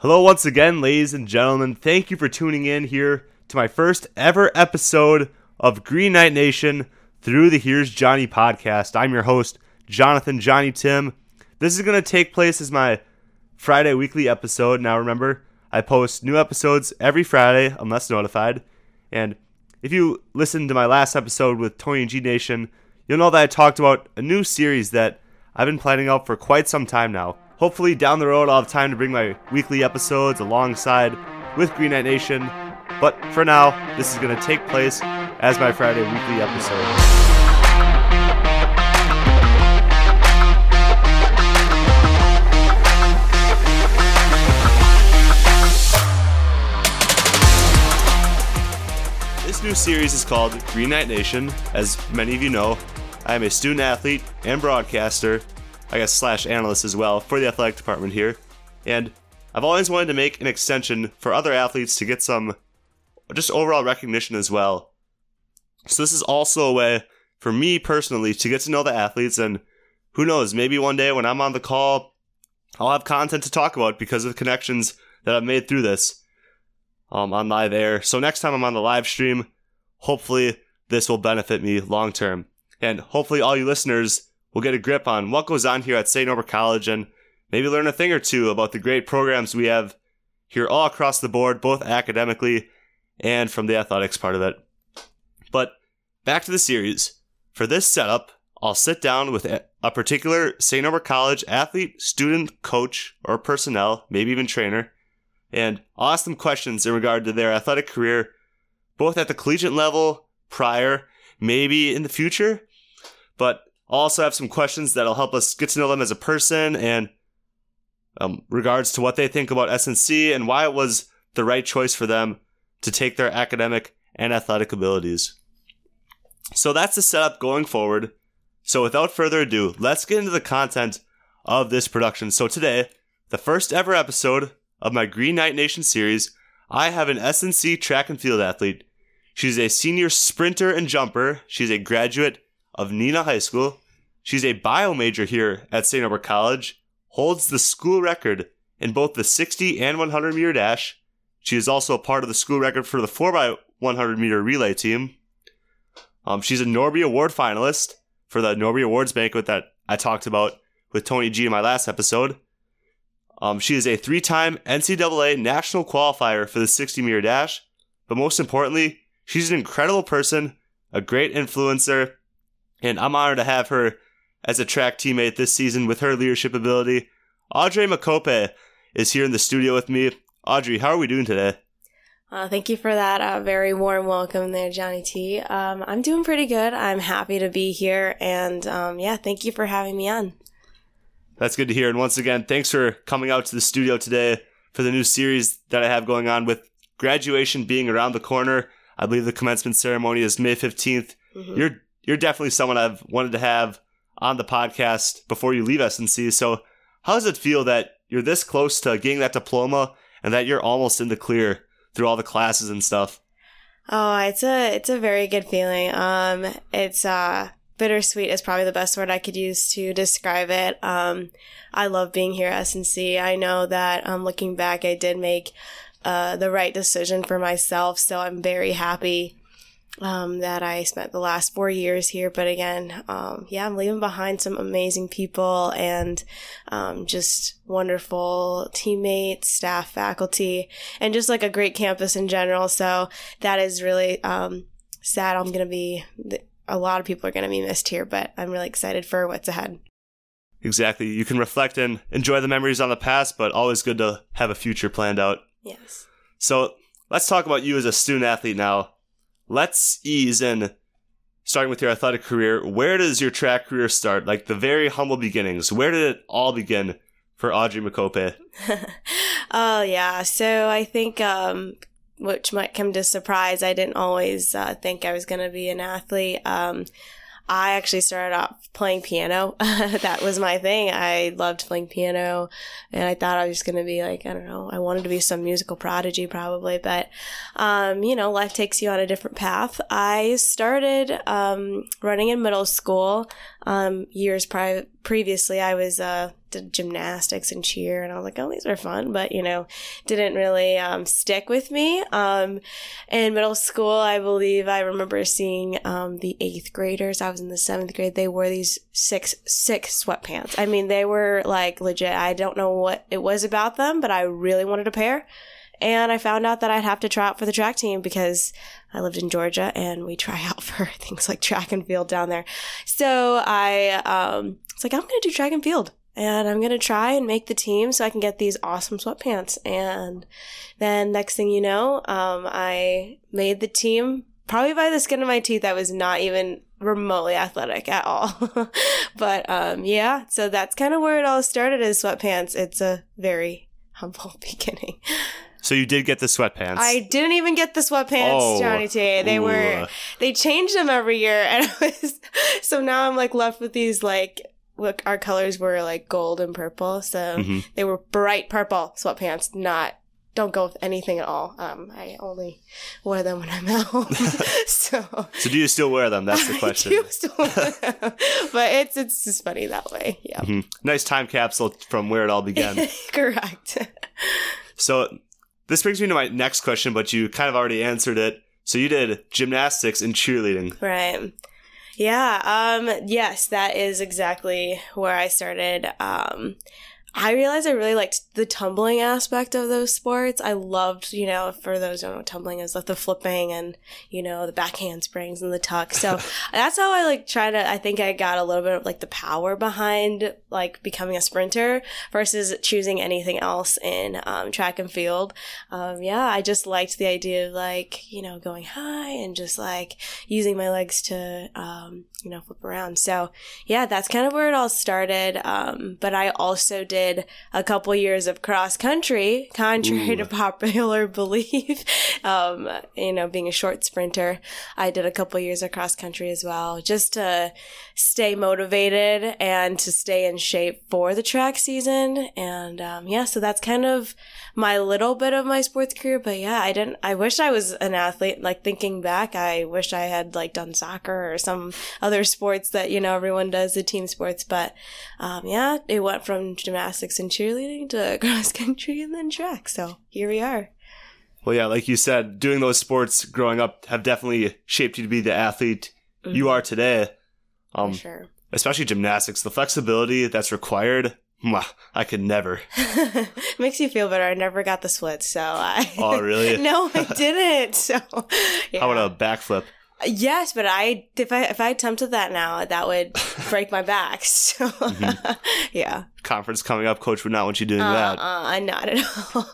Hello, once again, ladies and gentlemen. Thank you for tuning in here to my first ever episode of Green Knight Nation through the Here's Jonny podcast. I'm your host, Jonathan Jonny Tim. This is going to take place as my Friday weekly episode. Now, remember, I post new episodes every Friday unless notified. And if you listened to my last episode with Tony and G Nation, you'll know that I talked about a new series that I've been planning out for quite some time now. Hopefully, down the road, I'll have time to bring my weekly episodes alongside with Green Knight Nation. But for now, this is going to take place as my Friday weekly episode. This new series is called Green Knight Nation. As many of you know, I am a student athlete and broadcaster, I guess slash analyst as well, for the athletic department here. And I've always wanted to make an extension for other athletes to get some just overall recognition as well. So this is also a way for me personally to get to know the athletes and who knows, maybe one day when I'm on the call, I'll have content to talk about because of the connections that I've made through this um, on live air. So next time I'm on the live stream, hopefully this will benefit me long term. And hopefully all you listeners will get a grip on what goes on here at St. Norbert College and maybe learn a thing or two about the great programs we have here all across the board, both academically and from the athletics part of it. But back to the series. For this setup, I'll sit down with a particular St. Norbert College athlete, student, coach, or personnel, maybe even trainer, and I'll ask them questions in regard to their athletic career, both at the collegiate level, prior, maybe in the future, but I'll also have some questions that'll help us get to know them as a person and um, regards to what they think about SNC and why it was the right choice for them to take their academic and athletic abilities. So that's the setup going forward. So without further ado, let's get into the content of this production. So today, the first ever episode of my Green Knight Nation series, I have an SNC track and field athlete. She's a senior sprinter and jumper. She's a graduate of Neenah High School. She's a bio major here at St. Norbert College, holds the school record in both the 60 and 100 meter dash. She is also a part of the school record for the 4x100 meter relay team. Um, she's a Norby Award finalist for the Norby Awards banquet that I talked about with Tony G in my last episode. Um, she is a three time NCAA national qualifier for the 60 meter dash, but most importantly, she's an incredible person, a great influencer, and I'm honored to have her as a track teammate this season with her leadership ability. Audrey Makope is here in the studio with me. Audrey, how are we doing today? Uh, thank you for that uh, very warm welcome there, Jonny T. Um, I'm doing pretty good. I'm happy to be here, and um, yeah, thank you for having me on. That's good to hear. And once again, thanks for coming out to the studio today for the new series that I have going on with graduation being around the corner. I believe the commencement ceremony is May 15th. Mm-hmm. You're you're definitely someone I've wanted to have on the podcast before you leave SNC. So, how does it feel that you're this close to getting that diploma and that you're almost in the clear through all the classes and stuff? Oh, it's a it's a very good feeling. Um, it's uh bittersweet is probably the best word I could use to describe it. Um, I love being here at SNC. I know that um, looking back, I did make uh, the right decision for myself. So I'm very happy um, that I spent the last four years here. But again, um, yeah, I'm leaving behind some amazing people and um, just wonderful teammates, staff, faculty, and just like a great campus in general. So that is really um, sad. I'm going to be a lot of people are going to be missed here, but I'm really excited for what's ahead. Exactly. You can reflect and enjoy the memories on the past, but always good to have a future planned out. Yes. So let's talk about you as a student athlete now. Let's ease in, starting with your athletic career. Where does your track career start? Like the very humble beginnings. Where did it all begin for Audrey Makope? oh, yeah. So I think um, which might come to surprise. I didn't always uh, think I was going to be an athlete. Um, I actually started off playing piano. that was my thing. I loved playing piano and I thought I was going to be like, I don't know, I wanted to be some musical prodigy probably, but, um, you know, life takes you on a different path. I started, um, running in middle school. Um, years pri- previously, I was, uh, did gymnastics and cheer, and I was like, oh, these are fun, but you know, didn't really um, stick with me. Um, in middle school, I believe I remember seeing um, the eighth graders. I was in the seventh grade. They wore these six six sweatpants. I mean, they were like legit. I don't know what it was about them, but I really wanted a pair. And I found out that I'd have to try out for the track team because I lived in Georgia and we try out for things like track and field down there. So I um, was like, I'm going to do track and field and I'm going to try and make the team so I can get these awesome sweatpants. And then next thing you know, um, I made the team probably by the skin of my teeth. I was not even remotely athletic at all. but um, yeah, so that's kind of where it all started as sweatpants. It's a very humble beginning. So you did get the sweatpants. I didn't even get the sweatpants, Oh. Johnny T. They Ooh. were they changed them every year, and I was so now I'm like left with these like look our colors were like gold and purple, so Mhm. they were bright purple sweatpants. Not don't go with anything at all. Um, I only wear them when I'm at home, so. So do you still wear them? That's the question. I do still wear them. but it's it's just funny that way. Yeah, Mhm. Nice time capsule from where it all began. correct. so this brings me to my next question, but you kind of already answered it. So you did gymnastics and cheerleading. Right. Yeah. Um, yes, that is exactly where I started. Um, I realized I really liked the tumbling aspect of those sports. I loved, you know, for those who don't know, tumbling is like the flipping and, you know, the back handsprings and the tuck. So that's how I like try to, I think I got a little bit of like the power behind like becoming a sprinter versus choosing anything else in um, track and field. Um, yeah, I just liked the idea of like, you know, going high and just like using my legs to, um, you know, flip around. So yeah, that's kind of where it all started. Um, but I also did a couple years of cross country, contrary Ooh. to popular belief. um, you know, being a short sprinter, I did a couple years of cross country as well, just to stay motivated and to stay in shape for the track season. And um, yeah, so that's kind of my little bit of my sports career. But yeah, I didn't. I wish I was an athlete. Like thinking back, I wish I had like done soccer or some other sports that you know everyone does the team sports. But um, yeah, it went from gymnastics and cheerleading to cross country and then track. So here we are. Well, yeah, like you said, doing those sports growing up have definitely shaped you to be the athlete you are today. Um, sure. Especially gymnastics, the flexibility that's required. mwah, I could never. Makes you feel better. I never got the splits, so I. Oh, really? no, I didn't. So, yeah. How about a backflip? Yes, but I if I if I attempted that now, that would break my back. So, Mm-hmm. yeah, Conference coming up, coach would not want you doing uh, that. uh, not at all.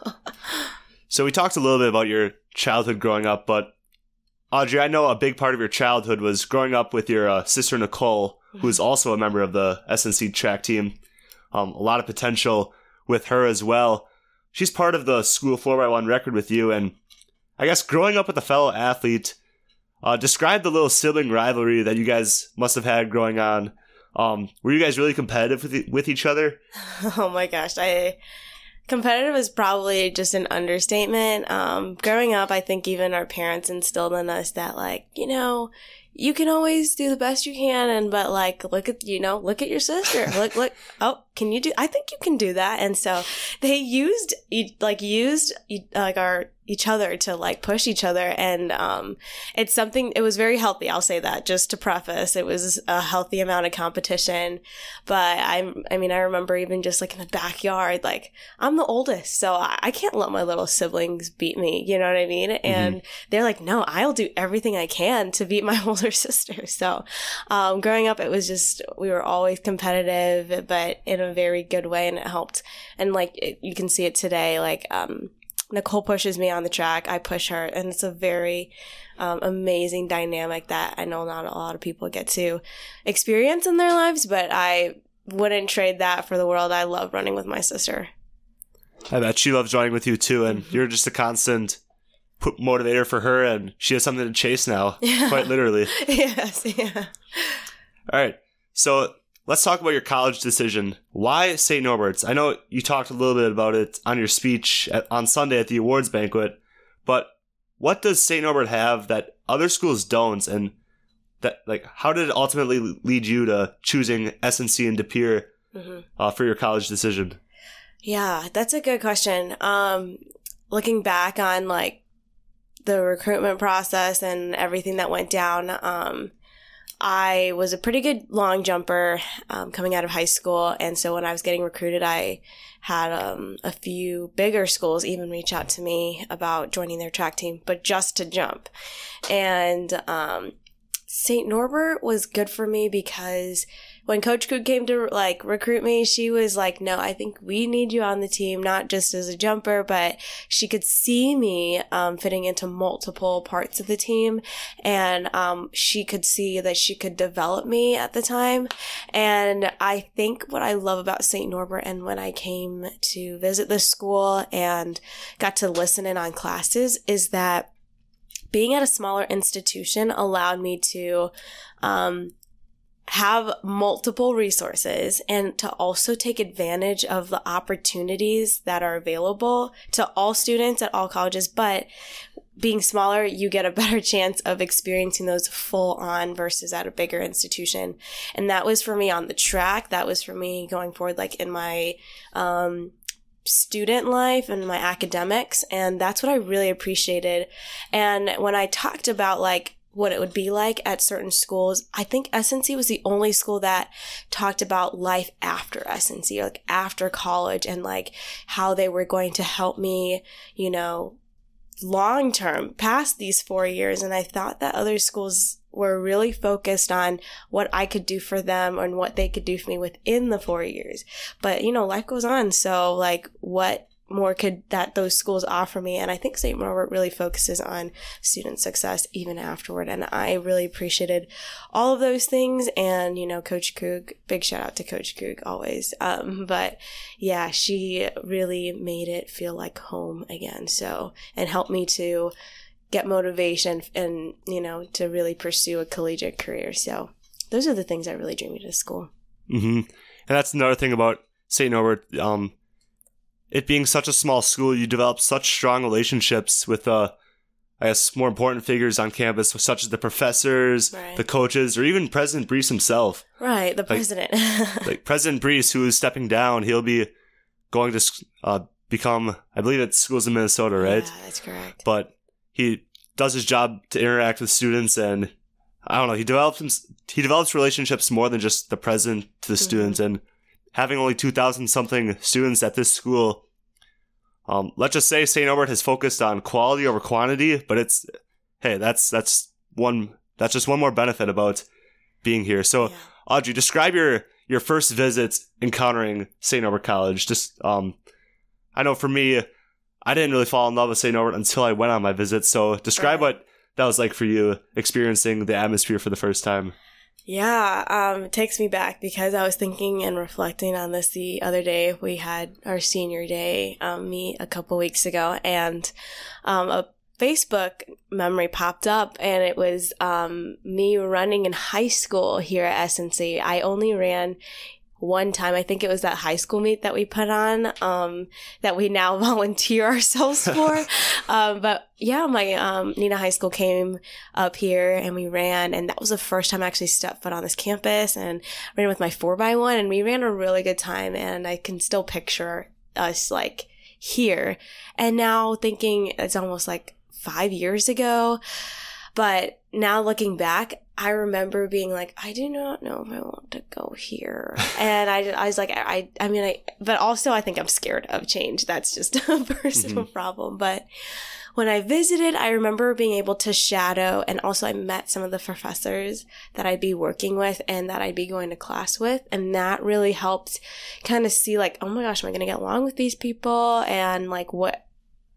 So we talked a little bit about your childhood growing up, but Audrey, I know a big part of your childhood was growing up with your uh, sister Nicole, who is also a member of the SNC track team. Um, a lot of potential with her as well. She's part of the school 4x1 record with you, and I guess growing up with a fellow athlete, uh, describe the little sibling rivalry that you guys must have had growing on. Um, were you guys really competitive with, e- with each other? oh my gosh, I competitive is probably just an understatement. Um, growing up, I think even our parents instilled in us that like you know. You can always do the best you can, and but like, look at you know, look at your sister. Look, look. Oh, can you do? I think you can do that. And so they used like used like our each other to like push each other and um it's something it was very healthy i'll say that just to preface it was a healthy amount of competition but i i mean i remember even just like in the backyard like i'm the oldest so i, I can't let my little siblings beat me you know what i mean? And they're like no i'll do everything i can to beat my older sister. So um growing up it was just we were always competitive but in a very good way and it helped and like it, you can see it today like um Nicole pushes me on the track. I push her, and it's a very um, amazing dynamic that I know not a lot of people get to experience in their lives. But I wouldn't trade that for the world. I love running with my sister. I bet she loves running with you too, and you're just a constant motivator for her, and she has something to chase now, Yeah. quite literally. yes, yeah. All right, so let's talk about your college decision. Why St. Norbert's? I know you talked a little bit about it on your speech at, on Sunday at the awards banquet, but what does St. Norbert have that other schools don't, and that like how did it ultimately lead you to choosing SNC and De Pere mm-hmm. uh, for your college decision? Yeah, that's a good question. Um, looking back on like the recruitment process and everything that went down, um, I was a pretty good long jumper um, coming out of high school. And so when I was getting recruited, I had um, a few bigger schools even reach out to me about joining their track team, but just to jump. And um, St. Norbert was good for me because when Coach Cook came to like recruit me, she was like, no, I think we need you on the team, not just as a jumper, but she could see me um, fitting into multiple parts of the team. And um, she could see that she could develop me at the time. And I think what I love about St. Norbert and when I came to visit the school and got to listen in on classes is that being at a smaller institution allowed me to um, have multiple resources and to also take advantage of the opportunities that are available to all students at all colleges. But being smaller, you get a better chance of experiencing those full on versus at a bigger institution. And that was for me on the track. That was for me going forward, like in my, um, student life and my academics. And that's what I really appreciated. And when I talked about like what it would be like at certain schools. I think SNC was the only school that talked about life after SNC, like after college and like how they were going to help me, you know, long term past these four years. And I thought that other schools were really focused on what I could do for them and what they could do for me within the four years. But, you know, life goes on. So like what more could that those schools offer me. And i think st norbert really focuses on student success even afterward. And i really appreciated all of those things. And you know coach Krug, big shout out to coach Krug always. Um, but yeah she really made it feel like home again. So and helped me to get motivation and you know to really pursue a collegiate career. So those are the things i really drew me to school. Mm-hmm. and that's another thing about st norbert um, it being such a small school, you develop such strong relationships with, uh, I guess, more important figures on campus, such as the professors, right. the coaches, or even President Bruess himself. Right, the like, president. like President Bruess, who is stepping down, he'll be going to uh, become, I believe, at schools in Minnesota, right? Yeah, that's correct. But he does his job to interact with students, and I don't know, he develops he develops relationships more than just the president to the mm-hmm. students, and having only 2,000 something students at this school, um, let's just say St. Norbert has focused on quality over quantity, but it's, hey, that's, that's one, that's just one more benefit about being here. So, yeah. Audrey, describe your, your first visit encountering St. Norbert College. Just, um, I know for me, I didn't really fall in love with St. Norbert until I went on my visit. So describe right. what that was like for you experiencing the atmosphere for the first time. Yeah, um, it takes me back because I was thinking and reflecting on this the other day. We had our senior day um, meet a couple weeks ago, and um, a Facebook memory popped up, and it was um, me running in high school here at SNC. I only ran one time. I think it was that high school meet that we put on, um, that we now volunteer ourselves for. um, but yeah, my, um, Neenah High School came up here and we ran and that was the first time I actually stepped foot on this campus and ran with my four by one and we ran a really good time and I can still picture us like here. And now thinking it's almost like five years ago. But now looking back, I remember being like, I do not know if I want to go here. And I, I was like, I, I mean, I, but also I think I'm scared of change. That's just a personal mm-hmm. problem. But when I visited, I remember being able to shadow and also I met some of the professors that I'd be working with and that I'd be going to class with. And that really helped kind of see like, oh my gosh, am I going to get along with these people? And like, what,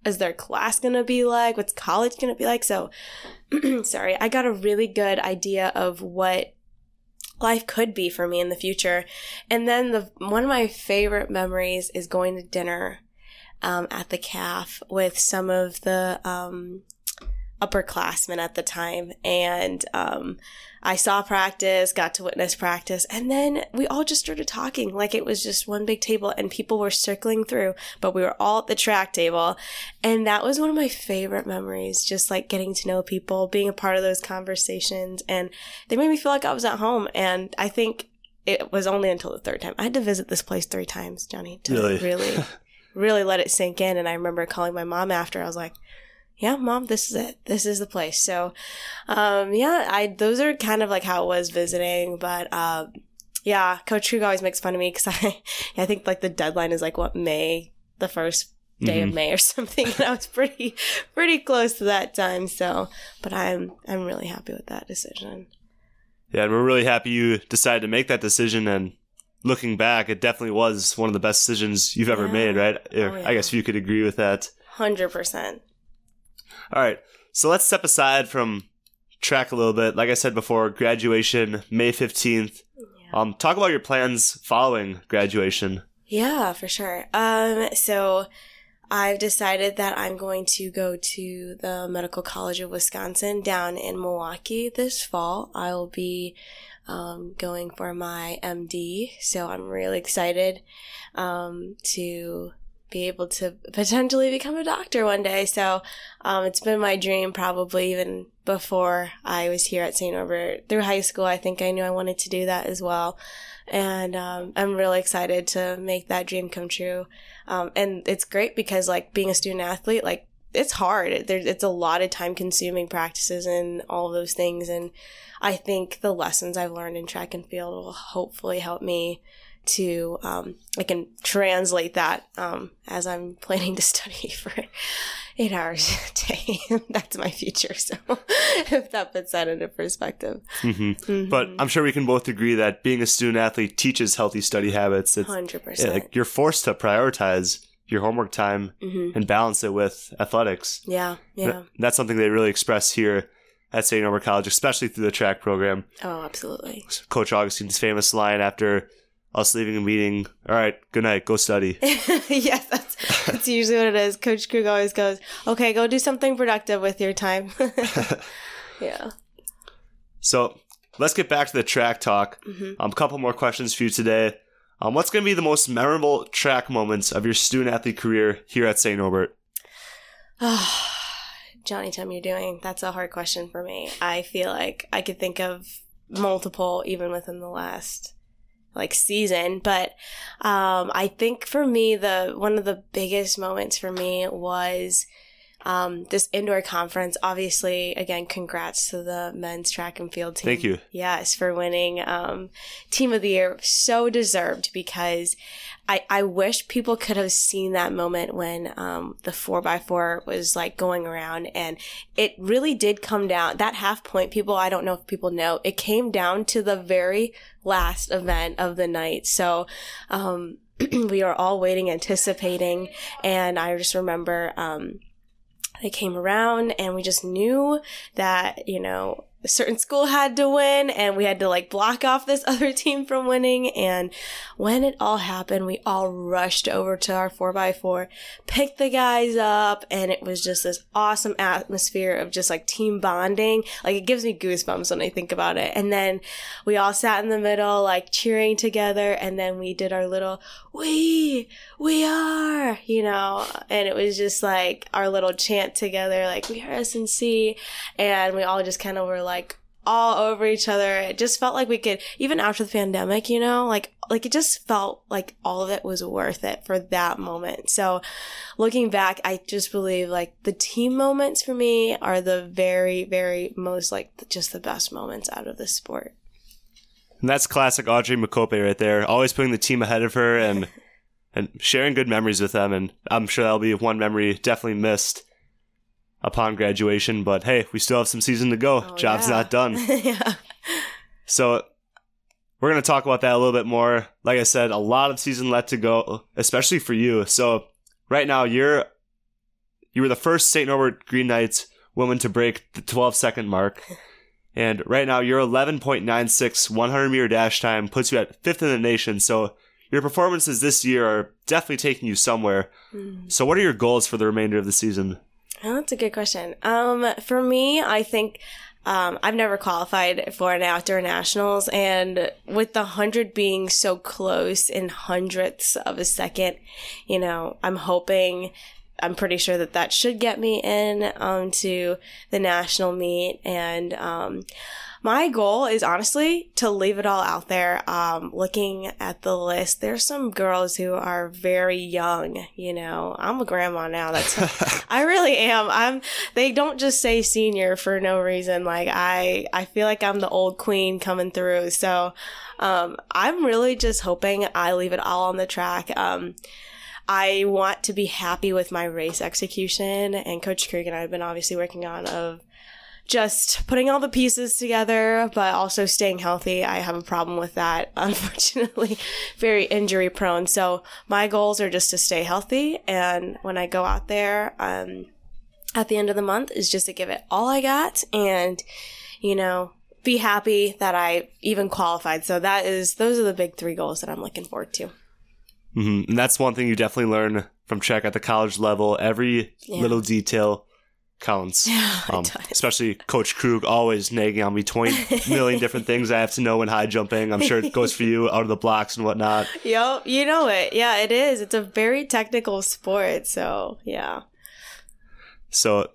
is their class going to be like? What's college going to be like? So, sorry, I got a really good idea of what life could be for me in the future. And then the one of my favorite memories is going to dinner um, at the calf with some of the um, upperclassmen at the time, and um, I saw practice, got to witness practice, and then we all just started talking like it was just one big table and people were circling through, but we were all at the track table. And that was one of my favorite memories, just like getting to know people, being a part of those conversations. And they made me feel like I was at home. And I think it was only until the third time. I had to visit this place three times, Jonny, to Really? really, really let it sink in. And I remember calling my mom after. I was like, "Yeah, mom, this is it. This is the place." So, um, yeah, I those are kind of like how it was visiting, but um, yeah, Coach Krug always makes fun of me because I, I think like the deadline is like what May, the first day of Mhm. May or something, and I was pretty, pretty close to that time. So, but I'm, I'm really happy with that decision. Yeah, and we're really happy you decided to make that decision. And looking back, it definitely was one of the best decisions you've ever Yeah. made, right? Oh, I guess you could agree with that. Hundred percent. All right, so let's step aside from track a little bit. Like I said before, graduation May fifteenth. Um, talk about your plans following graduation. Yeah, for sure. Um, so I've decided that I'm going to go to the Medical College of Wisconsin down in Milwaukee this fall. I'll be um, going for my MD, so I'm really excited um, to be able to potentially become a doctor one day. So um, it's been my dream probably even before I was here at St. Norbert. Through high school, I think I knew I wanted to do that as well and um, I'm really excited to make that dream come true. Um, and it's great because like being a student athlete, like it's hard. There, it's a lot of time consuming practices and all those things. And I think the lessons I've learned in track and field will hopefully help me to um, I can translate that um, as I'm planning to study for eight hours a day. That's my future. So if that puts that into perspective. hmm Mhm. But I'm sure we can both agree that being a student athlete teaches healthy study habits. It's hundred percent. like you're forced to prioritize your homework time hmm and balance it with athletics. Yeah, yeah. Th- That's something they really express here at St. Norbert College, especially through the track program. Oh, absolutely. Coach Augustine's famous line after us leaving a meeting, all right, good night, go study. yes, that's, that's usually what it is. Coach Krug always goes, okay, go do something productive with your time. yeah. so let's get back to the track talk. hmm A um, couple more questions for you today. Um, what's going to be the most memorable track moments of your student athlete career here at St. Norbert? Jonny, tell me you're doing. That's a hard question for me. I feel like I could think of multiple even within the last like season, but um, I think for me the one of the biggest moments for me was um, this indoor conference. Obviously, again, congrats to the men's track and field team. Thank you. Yes, for winning um, Team of the Year. So deserved because I, I wish people could have seen that moment when um, the 4x4 was like going around and it really did come down. That half point, people, I don't know if people know, it came down to the very last event of the night. So, um, we were all waiting, anticipating, and I just remember, um, they came around and we just knew that, you know, a certain school had to win and we had to like block off this other team from winning. And when it all happened, we all rushed over to our 4x4, picked the guys up, and it was just this awesome atmosphere of just like team bonding. Like it gives me goosebumps when I think about it. And then we all sat in the middle, like cheering together, and then we did our little, we, we are, you know, and it was just like our little chant together, like we are SNC, and we all just kind of were like all over each other. It just felt like we could, even after the pandemic, you know, like like it just felt like all of it was worth it for that moment. So, looking back, I just believe like the team moments for me are the very very most like just the best moments out of the sport. And that's classic Audrey Makope right there, always putting the team ahead of her and and sharing good memories with them. And I'm sure that'll be one memory definitely missed upon graduation. But hey, we still have some season to go. Oh, Job's yeah. not done. yeah. So we're going to talk about that a little bit more. Like I said, a lot of season left to go, especially for you. So right now you're you were the first St. Norbert Green Knights woman to break the 12 second mark. And right now your 11.96 100 meter dash time puts you at fifth in the nation. So your performances this year are definitely taking you somewhere. Mm. So what are your goals for the remainder of the season? Oh, that's a good question. Um, for me, I think um, I've never qualified for an outdoor nationals, and with the hundred being so close in hundredths of a second, you know, I'm hoping I'm pretty sure that that should get me in um, to the national meet. And um, my goal is honestly to leave it all out there. Um, looking at the list, there's some girls who are very young. You know, I'm a grandma now. That's I really am. I'm. They don't just say senior for no reason. Like I, I feel like I'm the old queen coming through. So, um, I'm really just hoping I leave it all on the track. I want to be happy with my race execution, and Coach Krug and I have been obviously working on of just putting all the pieces together, but also staying healthy. I have a problem with that, unfortunately, very injury prone. So my goals are just to stay healthy. And when I go out there, um, at the end of the month is just to give it all I got and, you know, be happy that I even qualified. So that is, those are the big three goals that I'm looking forward to. Mm-hmm. And that's one thing you definitely learn from track at the college level. Every yeah. little detail counts. Yeah, um, especially Coach Krug always nagging on me 20 million different things I have to know when high jumping. I'm sure it goes for you out of the blocks and whatnot. Yep, you know it. Yeah, it is. It's a very technical sport. So, yeah. So,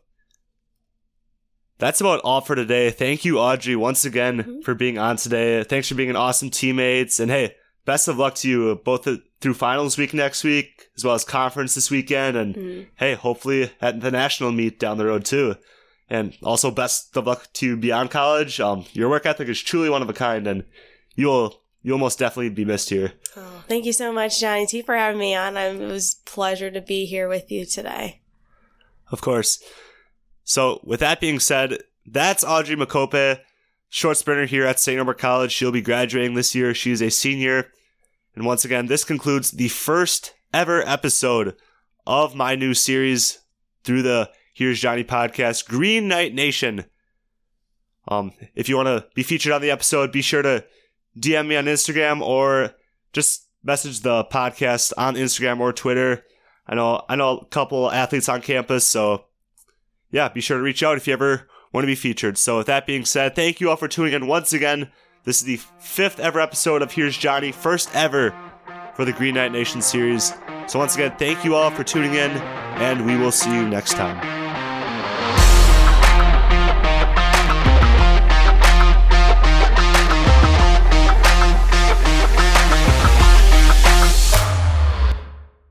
that's about all for today. Thank you, Audrey, once again mm-hmm. for being on today. Thanks for being an awesome teammates. And hey, best of luck to you both through finals week next week, as well as conference this weekend. And mm. hey, hopefully at the national meet down the road too. And also best of luck to you beyond college. Um, your work ethic is truly one of a kind, and you'll you'll most definitely be missed here. Oh, thank you so much, Jonny T, for having me on. It was pleasure to be here with you today. Of course. So, with that being said, that's Audrey Makope, short sprinter here at St. Norbert College. She'll be graduating this year. She is a senior. And once again, this concludes the first ever episode of my new series through the Here's Jonny podcast, Green Knight Nation. Um, if you want to be featured on the episode, be sure to DM me on Instagram or just message the podcast on Instagram or Twitter. I know I know a couple athletes on campus, so yeah, be sure to reach out if you ever want to be featured. So with that being said, thank you all for tuning in once again this is the fifth ever episode of Here's Jonny, first ever for the Green Knight Nation series. So, once again, thank you all for tuning in, and we will see you next time.